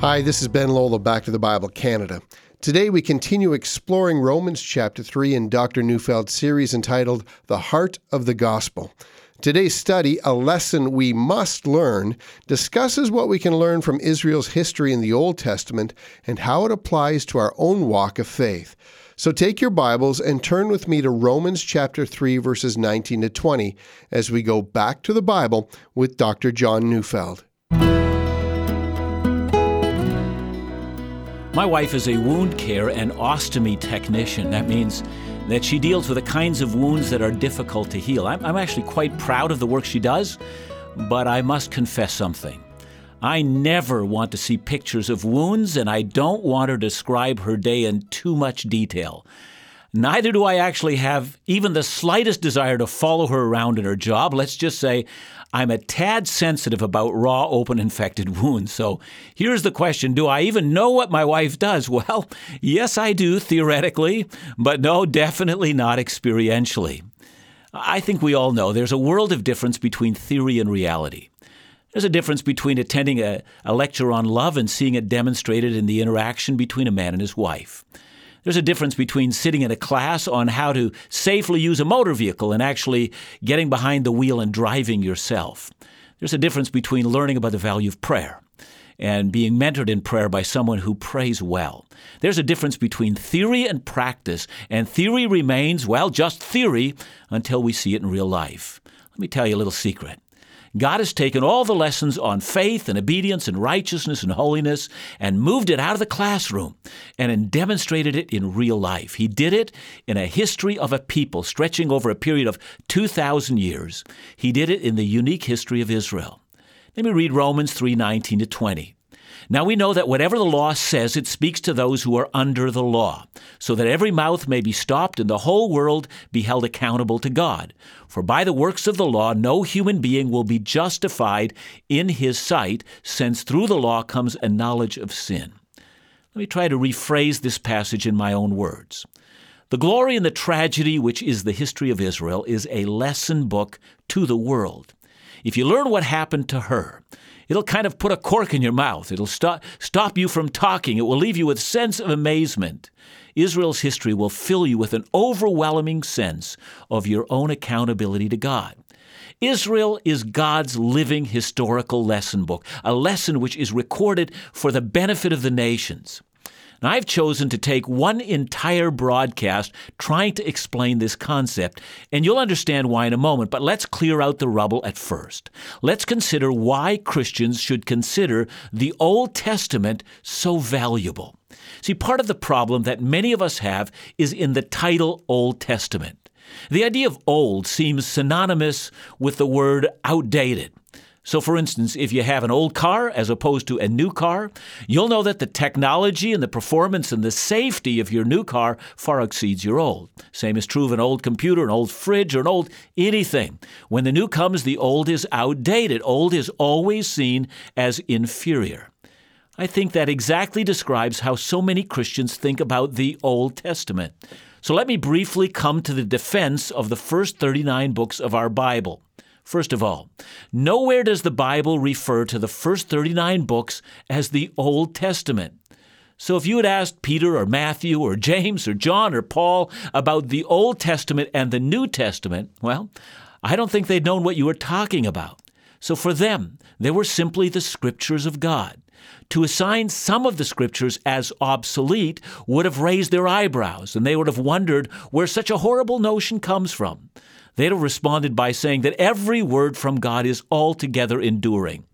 Hi, this is Ben Lola, Back to the Bible Canada. Today we continue exploring Romans chapter 3 in Dr. Neufeld's series entitled The Heart of the Gospel. Today's study, A Lesson We Must Learn, discusses what we can learn from Israel's history in the Old Testament and how it applies to our own walk of faith. So take your Bibles and turn with me to Romans chapter 3, verses 19 to 20, as we go back to the Bible with Dr. John Neufeld. My wife is a wound care and ostomy technician. That means that she deals with the kinds of wounds that are difficult to heal. I'm, I'm, actually quite proud of the work she does, but I must confess something. I never want to see pictures of wounds, and I don't want her to describe her day in too much detail. Neither do I actually have even the slightest desire to follow her around in her job. Let's just say I'm a tad sensitive about raw, open, infected wounds. So here's the question Do I even know what my wife does? Well, yes, I do, theoretically, but no, definitely not experientially. I think we all know there's a world of difference between theory and reality. There's a difference between attending a, a lecture on love and seeing it demonstrated in the interaction between a man and his wife. There's a difference between sitting in a class on how to safely use a motor vehicle and actually getting behind the wheel and driving yourself. There's a difference between learning about the value of prayer and being mentored in prayer by someone who prays well. There's a difference between theory and practice, and theory remains, well, just theory until we see it in real life. Let me tell you a little secret. God has taken all the lessons on faith and obedience and righteousness and holiness and moved it out of the classroom and demonstrated it in real life. He did it in a history of a people stretching over a period of 2,000 years. He did it in the unique history of Israel. Let me read Romans 3 19 to 20. Now we know that whatever the law says, it speaks to those who are under the law, so that every mouth may be stopped and the whole world be held accountable to God. For by the works of the law, no human being will be justified in his sight, since through the law comes a knowledge of sin. Let me try to rephrase this passage in my own words. The glory and the tragedy, which is the history of Israel, is a lesson book to the world. If you learn what happened to her, It'll kind of put a cork in your mouth. It'll stop, stop you from talking. It will leave you with a sense of amazement. Israel's history will fill you with an overwhelming sense of your own accountability to God. Israel is God's living historical lesson book, a lesson which is recorded for the benefit of the nations. And I've chosen to take one entire broadcast trying to explain this concept, and you'll understand why in a moment, but let's clear out the rubble at first. Let's consider why Christians should consider the Old Testament so valuable. See, part of the problem that many of us have is in the title Old Testament. The idea of old seems synonymous with the word outdated. So, for instance, if you have an old car as opposed to a new car, you'll know that the technology and the performance and the safety of your new car far exceeds your old. Same is true of an old computer, an old fridge, or an old anything. When the new comes, the old is outdated. Old is always seen as inferior. I think that exactly describes how so many Christians think about the Old Testament. So let me briefly come to the defense of the first 39 books of our Bible. First of all, nowhere does the Bible refer to the first 39 books as the Old Testament. So if you had asked Peter or Matthew or James or John or Paul about the Old Testament and the New Testament, well, I don't think they'd known what you were talking about. So for them, they were simply the scriptures of God. To assign some of the scriptures as obsolete would have raised their eyebrows, and they would have wondered where such a horrible notion comes from. Have responded by saying that every word from God is altogether enduring.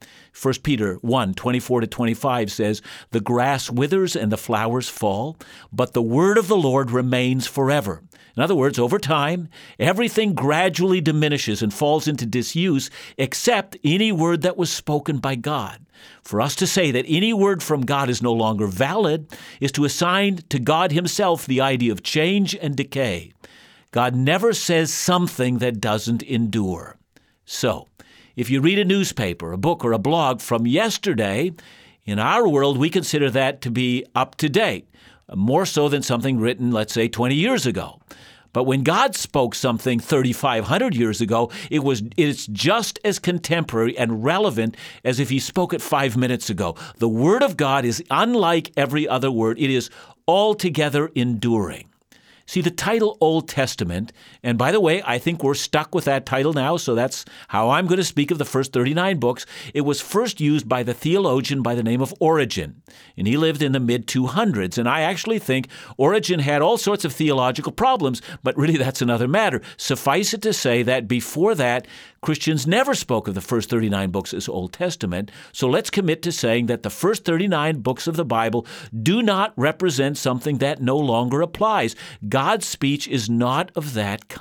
1 Peter 1 24 to 25 says, The grass withers and the flowers fall, but the word of the Lord remains forever. In other words, over time, everything gradually diminishes and falls into disuse except any word that was spoken by God. For us to say that any word from God is no longer valid is to assign to God Himself the idea of change and decay. God never says something that doesn't endure. So, if you read a newspaper, a book, or a blog from yesterday, in our world, we consider that to be up to date, more so than something written, let's say, 20 years ago. But when God spoke something 3,500 years ago, it was it's just as contemporary and relevant as if He spoke it five minutes ago. The Word of God is unlike every other word; it is altogether enduring. See, the title Old Testament, and by the way, I think we're stuck with that title now, so that's how I'm going to speak of the first 39 books. It was first used by the theologian by the name of Origen, and he lived in the mid 200s. And I actually think Origen had all sorts of theological problems, but really that's another matter. Suffice it to say that before that, Christians never spoke of the first 39 books as Old Testament, so let's commit to saying that the first 39 books of the Bible do not represent something that no longer applies. God's speech is not of that kind.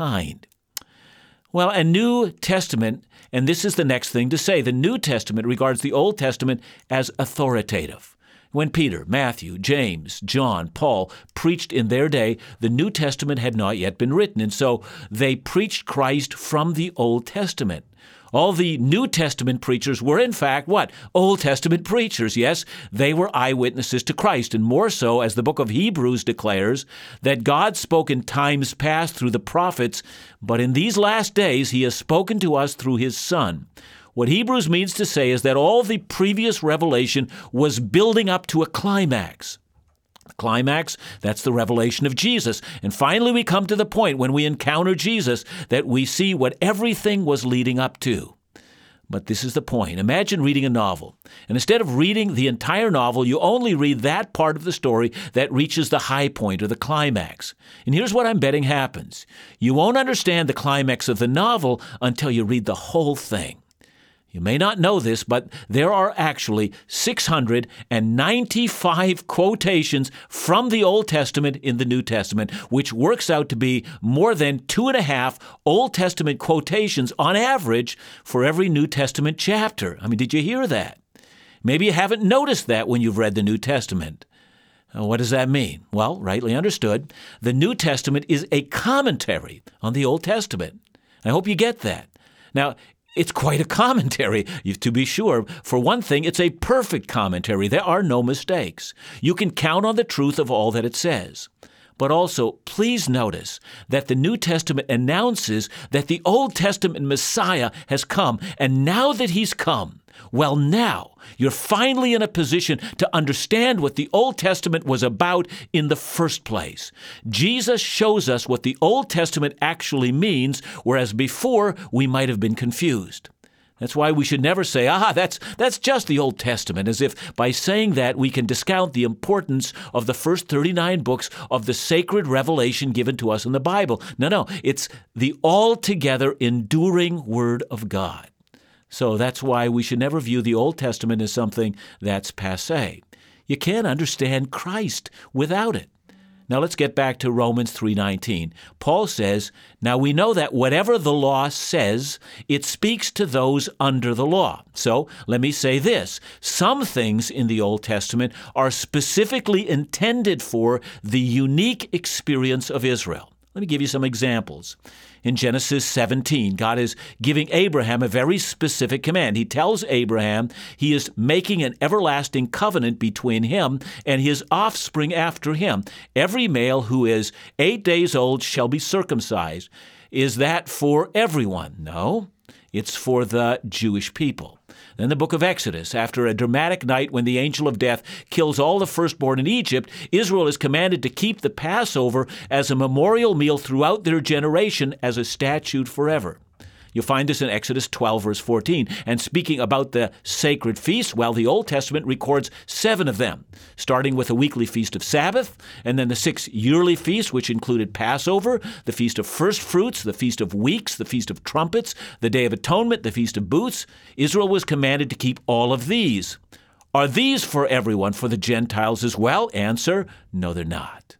Well, a New Testament, and this is the next thing to say, the New Testament regards the Old Testament as authoritative. When Peter, Matthew, James, John, Paul preached in their day, the New Testament had not yet been written, and so they preached Christ from the Old Testament. All the New Testament preachers were, in fact, what? Old Testament preachers. Yes, they were eyewitnesses to Christ, and more so, as the book of Hebrews declares, that God spoke in times past through the prophets, but in these last days he has spoken to us through his Son. What Hebrews means to say is that all the previous revelation was building up to a climax. Climax, that's the revelation of Jesus. And finally, we come to the point when we encounter Jesus that we see what everything was leading up to. But this is the point. Imagine reading a novel, and instead of reading the entire novel, you only read that part of the story that reaches the high point or the climax. And here's what I'm betting happens you won't understand the climax of the novel until you read the whole thing. You may not know this, but there are actually 695 quotations from the Old Testament in the New Testament, which works out to be more than two and a half Old Testament quotations on average for every New Testament chapter. I mean, did you hear that? Maybe you haven't noticed that when you've read the New Testament. Uh, what does that mean? Well, rightly understood, the New Testament is a commentary on the Old Testament. I hope you get that. Now, it's quite a commentary, to be sure. For one thing, it's a perfect commentary. There are no mistakes. You can count on the truth of all that it says. But also, please notice that the New Testament announces that the Old Testament Messiah has come, and now that he's come, well, now you're finally in a position to understand what the Old Testament was about in the first place. Jesus shows us what the Old Testament actually means, whereas before we might have been confused. That's why we should never say, ah, that's, that's just the Old Testament, as if by saying that we can discount the importance of the first 39 books of the sacred revelation given to us in the Bible. No, no, it's the altogether enduring Word of God. So that's why we should never view the Old Testament as something that's passe. You can't understand Christ without it. Now let's get back to Romans 3:19. Paul says, "Now we know that whatever the law says, it speaks to those under the law." So, let me say this, some things in the Old Testament are specifically intended for the unique experience of Israel. Let me give you some examples. In Genesis 17, God is giving Abraham a very specific command. He tells Abraham he is making an everlasting covenant between him and his offspring after him. Every male who is eight days old shall be circumcised. Is that for everyone? No, it's for the Jewish people. Then the book of Exodus. After a dramatic night when the angel of death kills all the firstborn in Egypt, Israel is commanded to keep the Passover as a memorial meal throughout their generation as a statute forever. You'll find this in Exodus 12, verse 14. And speaking about the sacred feasts, well, the Old Testament records seven of them, starting with a weekly feast of Sabbath, and then the six yearly feasts, which included Passover, the Feast of First Fruits, the Feast of Weeks, the Feast of Trumpets, the Day of Atonement, the Feast of Booths. Israel was commanded to keep all of these. Are these for everyone, for the Gentiles as well? Answer No, they're not.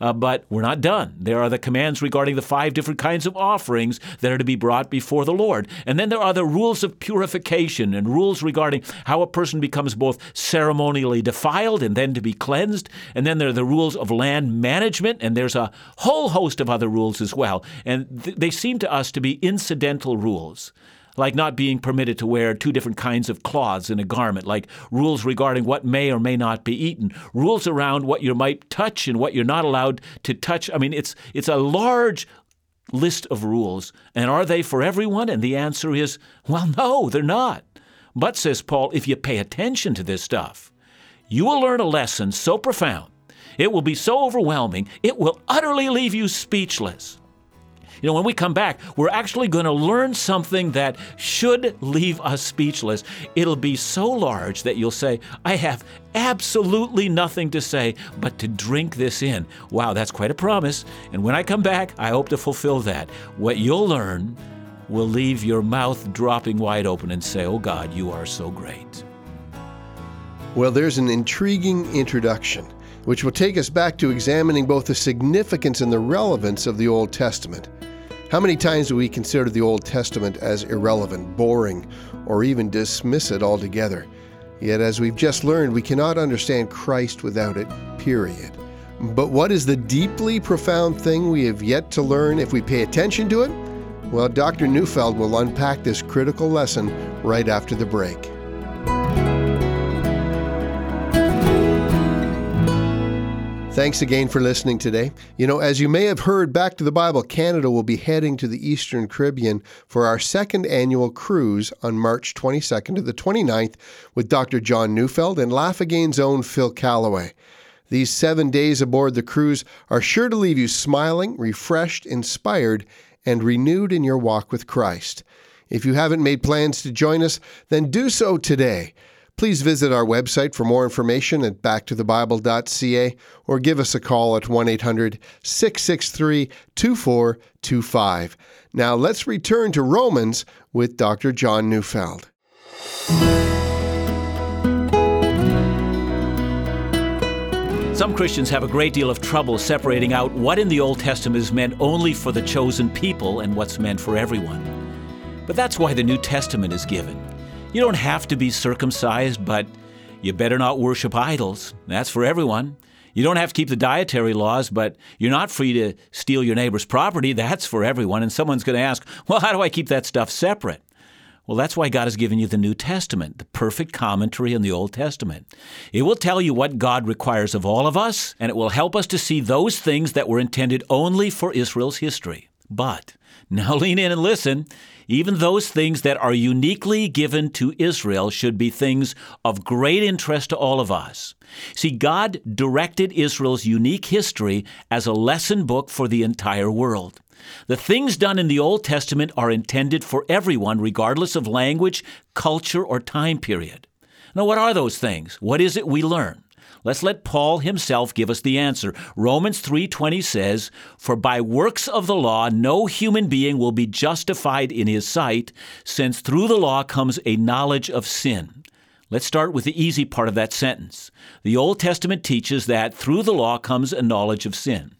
Uh, but we're not done. There are the commands regarding the five different kinds of offerings that are to be brought before the Lord. And then there are the rules of purification and rules regarding how a person becomes both ceremonially defiled and then to be cleansed. And then there are the rules of land management, and there's a whole host of other rules as well. And th- they seem to us to be incidental rules. Like not being permitted to wear two different kinds of cloths in a garment, like rules regarding what may or may not be eaten, rules around what you might touch and what you're not allowed to touch. I mean, it's it's a large list of rules. And are they for everyone? And the answer is, well, no, they're not. But says Paul, if you pay attention to this stuff, you will learn a lesson so profound, it will be so overwhelming, it will utterly leave you speechless. You know, when we come back, we're actually going to learn something that should leave us speechless. It'll be so large that you'll say, I have absolutely nothing to say but to drink this in. Wow, that's quite a promise. And when I come back, I hope to fulfill that. What you'll learn will leave your mouth dropping wide open and say, Oh God, you are so great. Well, there's an intriguing introduction, which will take us back to examining both the significance and the relevance of the Old Testament. How many times do we consider the Old Testament as irrelevant, boring, or even dismiss it altogether? Yet, as we've just learned, we cannot understand Christ without it, period. But what is the deeply profound thing we have yet to learn if we pay attention to it? Well, Dr. Neufeld will unpack this critical lesson right after the break. Thanks again for listening today. You know, as you may have heard, Back to the Bible Canada will be heading to the Eastern Caribbean for our second annual cruise on March 22nd to the 29th with Dr. John Neufeld and Laugh Again's own Phil Callaway. These seven days aboard the cruise are sure to leave you smiling, refreshed, inspired, and renewed in your walk with Christ. If you haven't made plans to join us, then do so today. Please visit our website for more information at backtothebible.ca or give us a call at 1 800 663 2425. Now let's return to Romans with Dr. John Neufeld. Some Christians have a great deal of trouble separating out what in the Old Testament is meant only for the chosen people and what's meant for everyone. But that's why the New Testament is given. You don't have to be circumcised, but you better not worship idols. That's for everyone. You don't have to keep the dietary laws, but you're not free to steal your neighbor's property. That's for everyone. And someone's going to ask, well, how do I keep that stuff separate? Well, that's why God has given you the New Testament, the perfect commentary on the Old Testament. It will tell you what God requires of all of us, and it will help us to see those things that were intended only for Israel's history. But now lean in and listen. Even those things that are uniquely given to Israel should be things of great interest to all of us. See, God directed Israel's unique history as a lesson book for the entire world. The things done in the Old Testament are intended for everyone, regardless of language, culture, or time period. Now, what are those things? What is it we learn? Let's let Paul himself give us the answer. Romans 3:20 says, "For by works of the law no human being will be justified in his sight, since through the law comes a knowledge of sin." Let's start with the easy part of that sentence. The Old Testament teaches that through the law comes a knowledge of sin.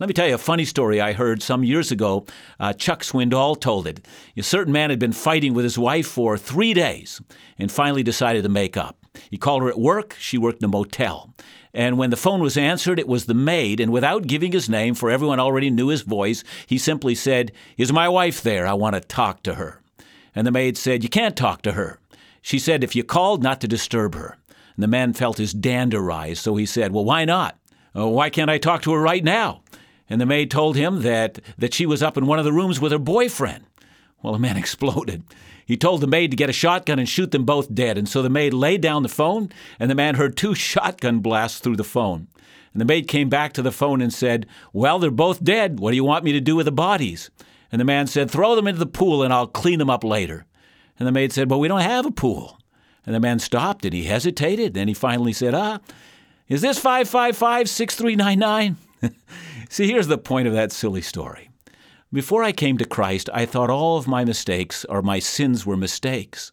Let me tell you a funny story I heard some years ago. Uh, Chuck Swindoll told it. A certain man had been fighting with his wife for three days and finally decided to make up. He called her at work. She worked in a motel. And when the phone was answered, it was the maid. And without giving his name, for everyone already knew his voice, he simply said, Is my wife there? I want to talk to her. And the maid said, You can't talk to her. She said, If you called, not to disturb her. And the man felt his dander rise, so he said, Well, why not? Oh, why can't I talk to her right now? And the maid told him that, that she was up in one of the rooms with her boyfriend. Well, the man exploded. He told the maid to get a shotgun and shoot them both dead. And so the maid laid down the phone, and the man heard two shotgun blasts through the phone. And the maid came back to the phone and said, Well, they're both dead. What do you want me to do with the bodies? And the man said, Throw them into the pool and I'll clean them up later. And the maid said, Well, we don't have a pool. And the man stopped and he hesitated. Then he finally said, Ah, is this 555 6399? See, here's the point of that silly story. Before I came to Christ, I thought all of my mistakes or my sins were mistakes.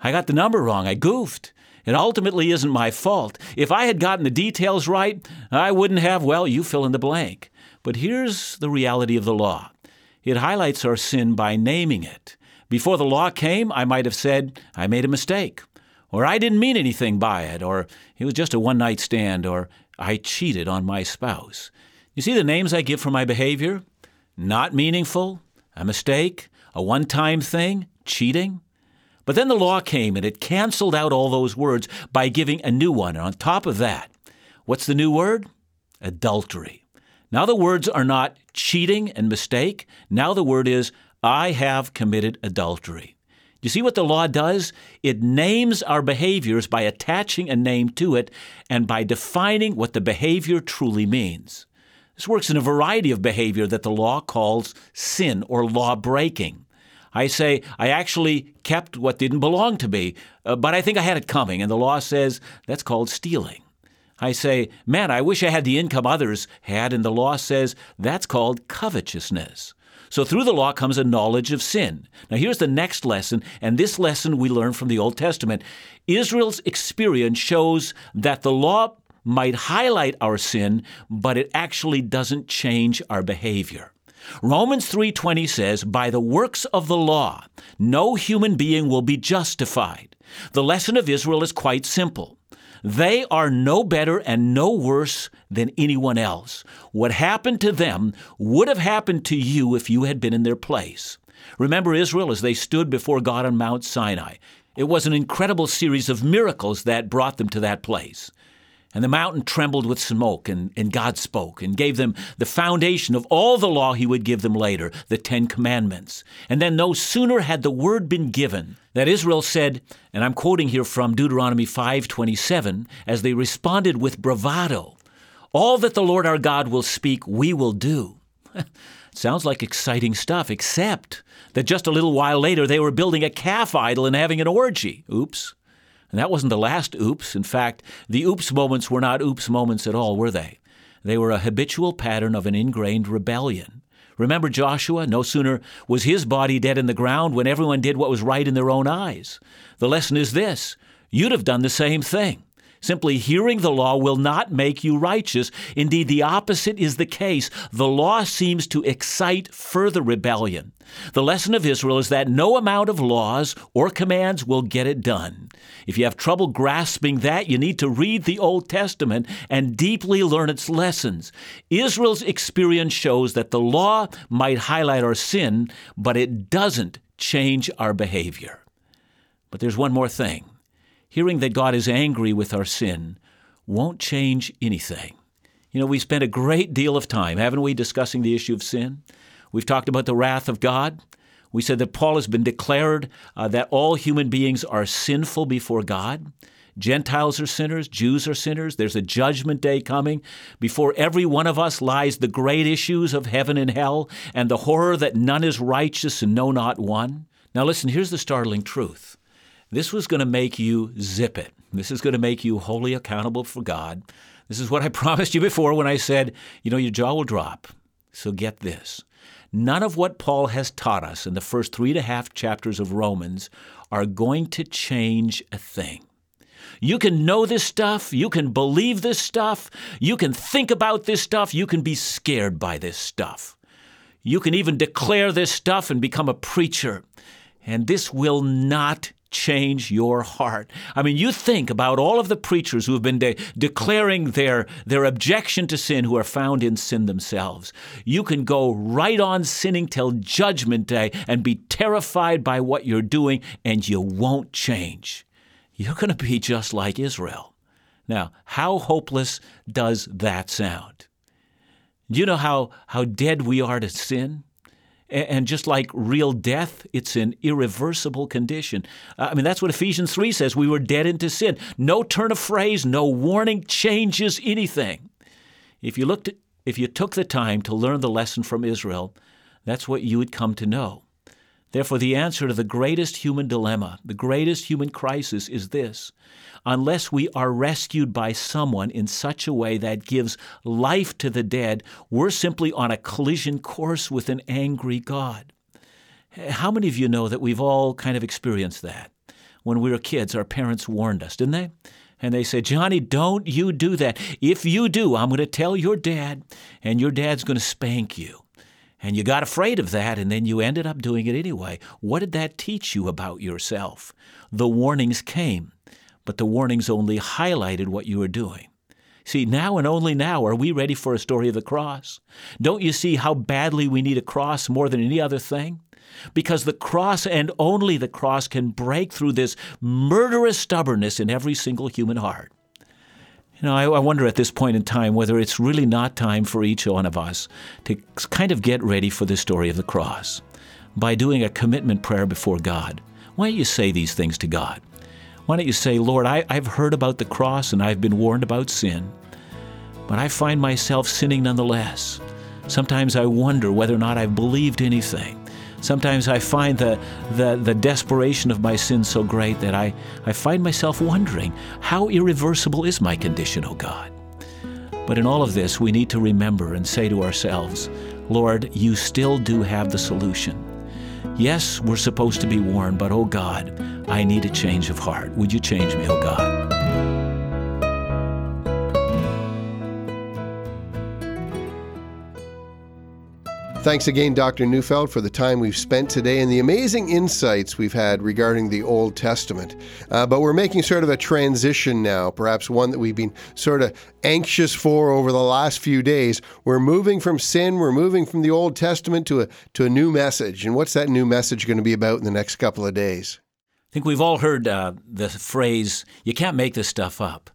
I got the number wrong. I goofed. It ultimately isn't my fault. If I had gotten the details right, I wouldn't have, well, you fill in the blank. But here's the reality of the law it highlights our sin by naming it. Before the law came, I might have said, I made a mistake, or I didn't mean anything by it, or it was just a one night stand, or I cheated on my spouse. You see the names I give for my behavior? Not meaningful, a mistake, a one time thing, cheating. But then the law came and it canceled out all those words by giving a new one. And on top of that, what's the new word? Adultery. Now the words are not cheating and mistake. Now the word is, I have committed adultery. You see what the law does? It names our behaviors by attaching a name to it and by defining what the behavior truly means. This works in a variety of behavior that the law calls sin or law breaking. I say, I actually kept what didn't belong to me, uh, but I think I had it coming, and the law says that's called stealing. I say, man, I wish I had the income others had, and the law says that's called covetousness. So through the law comes a knowledge of sin. Now here's the next lesson, and this lesson we learn from the Old Testament. Israel's experience shows that the law might highlight our sin, but it actually doesn't change our behavior. Romans 3:20 says, "By the works of the law, no human being will be justified." The lesson of Israel is quite simple. They are no better and no worse than anyone else. What happened to them would have happened to you if you had been in their place. Remember Israel as they stood before God on Mount Sinai. It was an incredible series of miracles that brought them to that place. And the mountain trembled with smoke, and, and God spoke and gave them the foundation of all the law he would give them later, the Ten Commandments. And then no sooner had the word been given that Israel said, and I'm quoting here from Deuteronomy 5:27, as they responded with bravado, all that the Lord our God will speak, we will do. Sounds like exciting stuff, except that just a little while later they were building a calf idol and having an orgy. Oops. And that wasn't the last oops. In fact, the oops moments were not oops moments at all, were they? They were a habitual pattern of an ingrained rebellion. Remember Joshua? No sooner was his body dead in the ground when everyone did what was right in their own eyes. The lesson is this you'd have done the same thing. Simply hearing the law will not make you righteous. Indeed, the opposite is the case. The law seems to excite further rebellion. The lesson of Israel is that no amount of laws or commands will get it done. If you have trouble grasping that, you need to read the Old Testament and deeply learn its lessons. Israel's experience shows that the law might highlight our sin, but it doesn't change our behavior. But there's one more thing hearing that God is angry with our sin won't change anything. You know, we spent a great deal of time, haven't we, discussing the issue of sin? We've talked about the wrath of God. We said that Paul has been declared uh, that all human beings are sinful before God. Gentiles are sinners, Jews are sinners. There's a judgment day coming. Before every one of us lies the great issues of heaven and hell and the horror that none is righteous and no, not one. Now, listen, here's the startling truth this was going to make you zip it. This is going to make you wholly accountable for God. This is what I promised you before when I said, you know, your jaw will drop. So get this. None of what Paul has taught us in the first three and a half chapters of Romans are going to change a thing. You can know this stuff. You can believe this stuff. You can think about this stuff. You can be scared by this stuff. You can even declare this stuff and become a preacher. And this will not change your heart. I mean, you think about all of the preachers who have been de- declaring their, their objection to sin who are found in sin themselves. You can go right on sinning till judgment day and be terrified by what you're doing, and you won't change. You're going to be just like Israel. Now, how hopeless does that sound? Do you know how, how dead we are to sin? And just like real death, it's an irreversible condition. Uh, I mean, that's what Ephesians 3 says. We were dead into sin. No turn of phrase, no warning changes anything. If you looked if you took the time to learn the lesson from Israel, that's what you would come to know. Therefore, the answer to the greatest human dilemma, the greatest human crisis is this unless we are rescued by someone in such a way that gives life to the dead, we're simply on a collision course with an angry God. How many of you know that we've all kind of experienced that? When we were kids, our parents warned us, didn't they? And they said, Johnny, don't you do that. If you do, I'm going to tell your dad, and your dad's going to spank you. And you got afraid of that, and then you ended up doing it anyway. What did that teach you about yourself? The warnings came but the warnings only highlighted what you were doing. See, now and only now are we ready for a story of the cross. Don't you see how badly we need a cross more than any other thing? because the cross and only the cross can break through this murderous stubbornness in every single human heart. Know, I, I, wonder at this point in time whether it's really not time for each one of us to kind of get ready for the story of the cross by doing a commitment prayer before God. Why don't you say these things to God? Why don't you say, Lord, I, I've heard about the cross and I've been warned about sin, but I find myself sinning nonetheless. Sometimes I wonder whether or not I've believed anything. Sometimes I find the, the, the desperation of my sin so great that I, I find myself wondering, how irreversible is my condition, O oh God? But in all of this, we need to remember and say to ourselves, Lord, you still do have the solution. Yes, we're supposed to be warned, but oh God, I need a change of heart. Would you change me, oh God? Thanks again, Dr. Neufeld, for the time we've spent today and the amazing insights we've had regarding the Old Testament. Uh, but we're making sort of a transition now, perhaps one that we've been sort of anxious for over the last few days. We're moving from sin, we're moving from the Old Testament to a, to a new message. And what's that new message going to be about in the next couple of days? I think we've all heard uh, the phrase, you can't make this stuff up.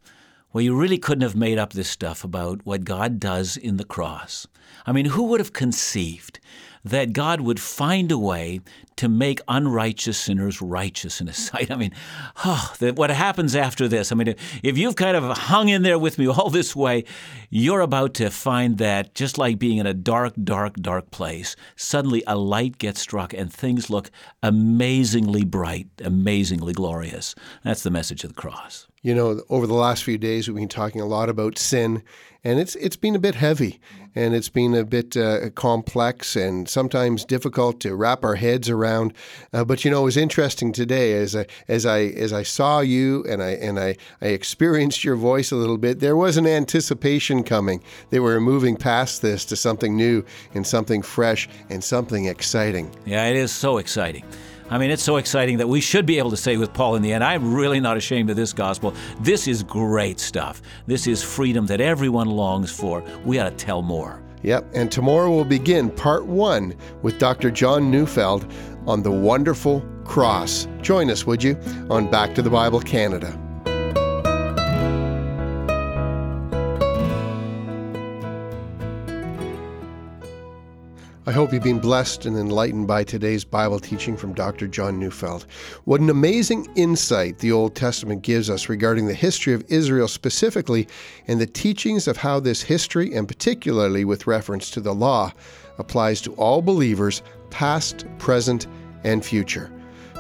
Well, you really couldn't have made up this stuff about what God does in the cross. I mean, who would have conceived that God would find a way to make unrighteous sinners righteous in His sight? I mean, oh, what happens after this? I mean, if you've kind of hung in there with me all this way, you're about to find that just like being in a dark, dark, dark place, suddenly a light gets struck and things look amazingly bright, amazingly glorious. That's the message of the cross. You know, over the last few days, we've been talking a lot about sin, and it's it's been a bit heavy, and it's been a bit uh, complex, and sometimes difficult to wrap our heads around. Uh, but you know, it was interesting today as I as I as I saw you and I and I I experienced your voice a little bit. There was an anticipation coming. They were moving past this to something new and something fresh and something exciting. Yeah, it is so exciting. I mean, it's so exciting that we should be able to say with Paul in the end, I'm really not ashamed of this gospel. This is great stuff. This is freedom that everyone longs for. We ought to tell more. Yep, and tomorrow we'll begin part one with Dr. John Neufeld on the wonderful cross. Join us, would you, on Back to the Bible Canada. I hope you've been blessed and enlightened by today's Bible teaching from Dr. John Neufeld. What an amazing insight the Old Testament gives us regarding the history of Israel specifically and the teachings of how this history, and particularly with reference to the law, applies to all believers, past, present, and future.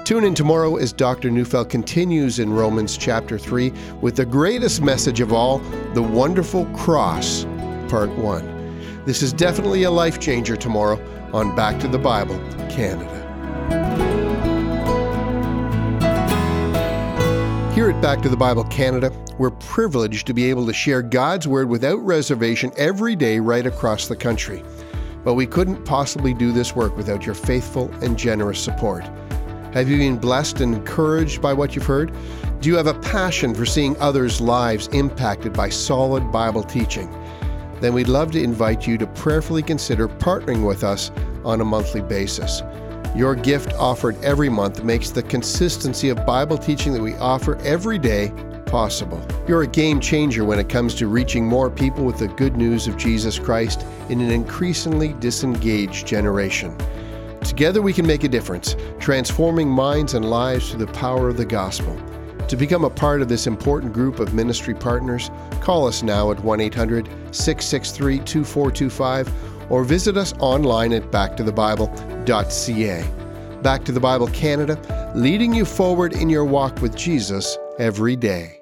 Tune in tomorrow as Dr. Neufeld continues in Romans chapter 3 with the greatest message of all, the wonderful cross, part 1. This is definitely a life changer tomorrow on Back to the Bible Canada. Here at Back to the Bible Canada, we're privileged to be able to share God's Word without reservation every day right across the country. But we couldn't possibly do this work without your faithful and generous support. Have you been blessed and encouraged by what you've heard? Do you have a passion for seeing others' lives impacted by solid Bible teaching? Then we'd love to invite you to prayerfully consider partnering with us on a monthly basis. Your gift offered every month makes the consistency of Bible teaching that we offer every day possible. You're a game changer when it comes to reaching more people with the good news of Jesus Christ in an increasingly disengaged generation. Together we can make a difference, transforming minds and lives through the power of the gospel. To become a part of this important group of ministry partners, call us now at 1 800 663 2425 or visit us online at backtothebible.ca. Back to the Bible Canada, leading you forward in your walk with Jesus every day.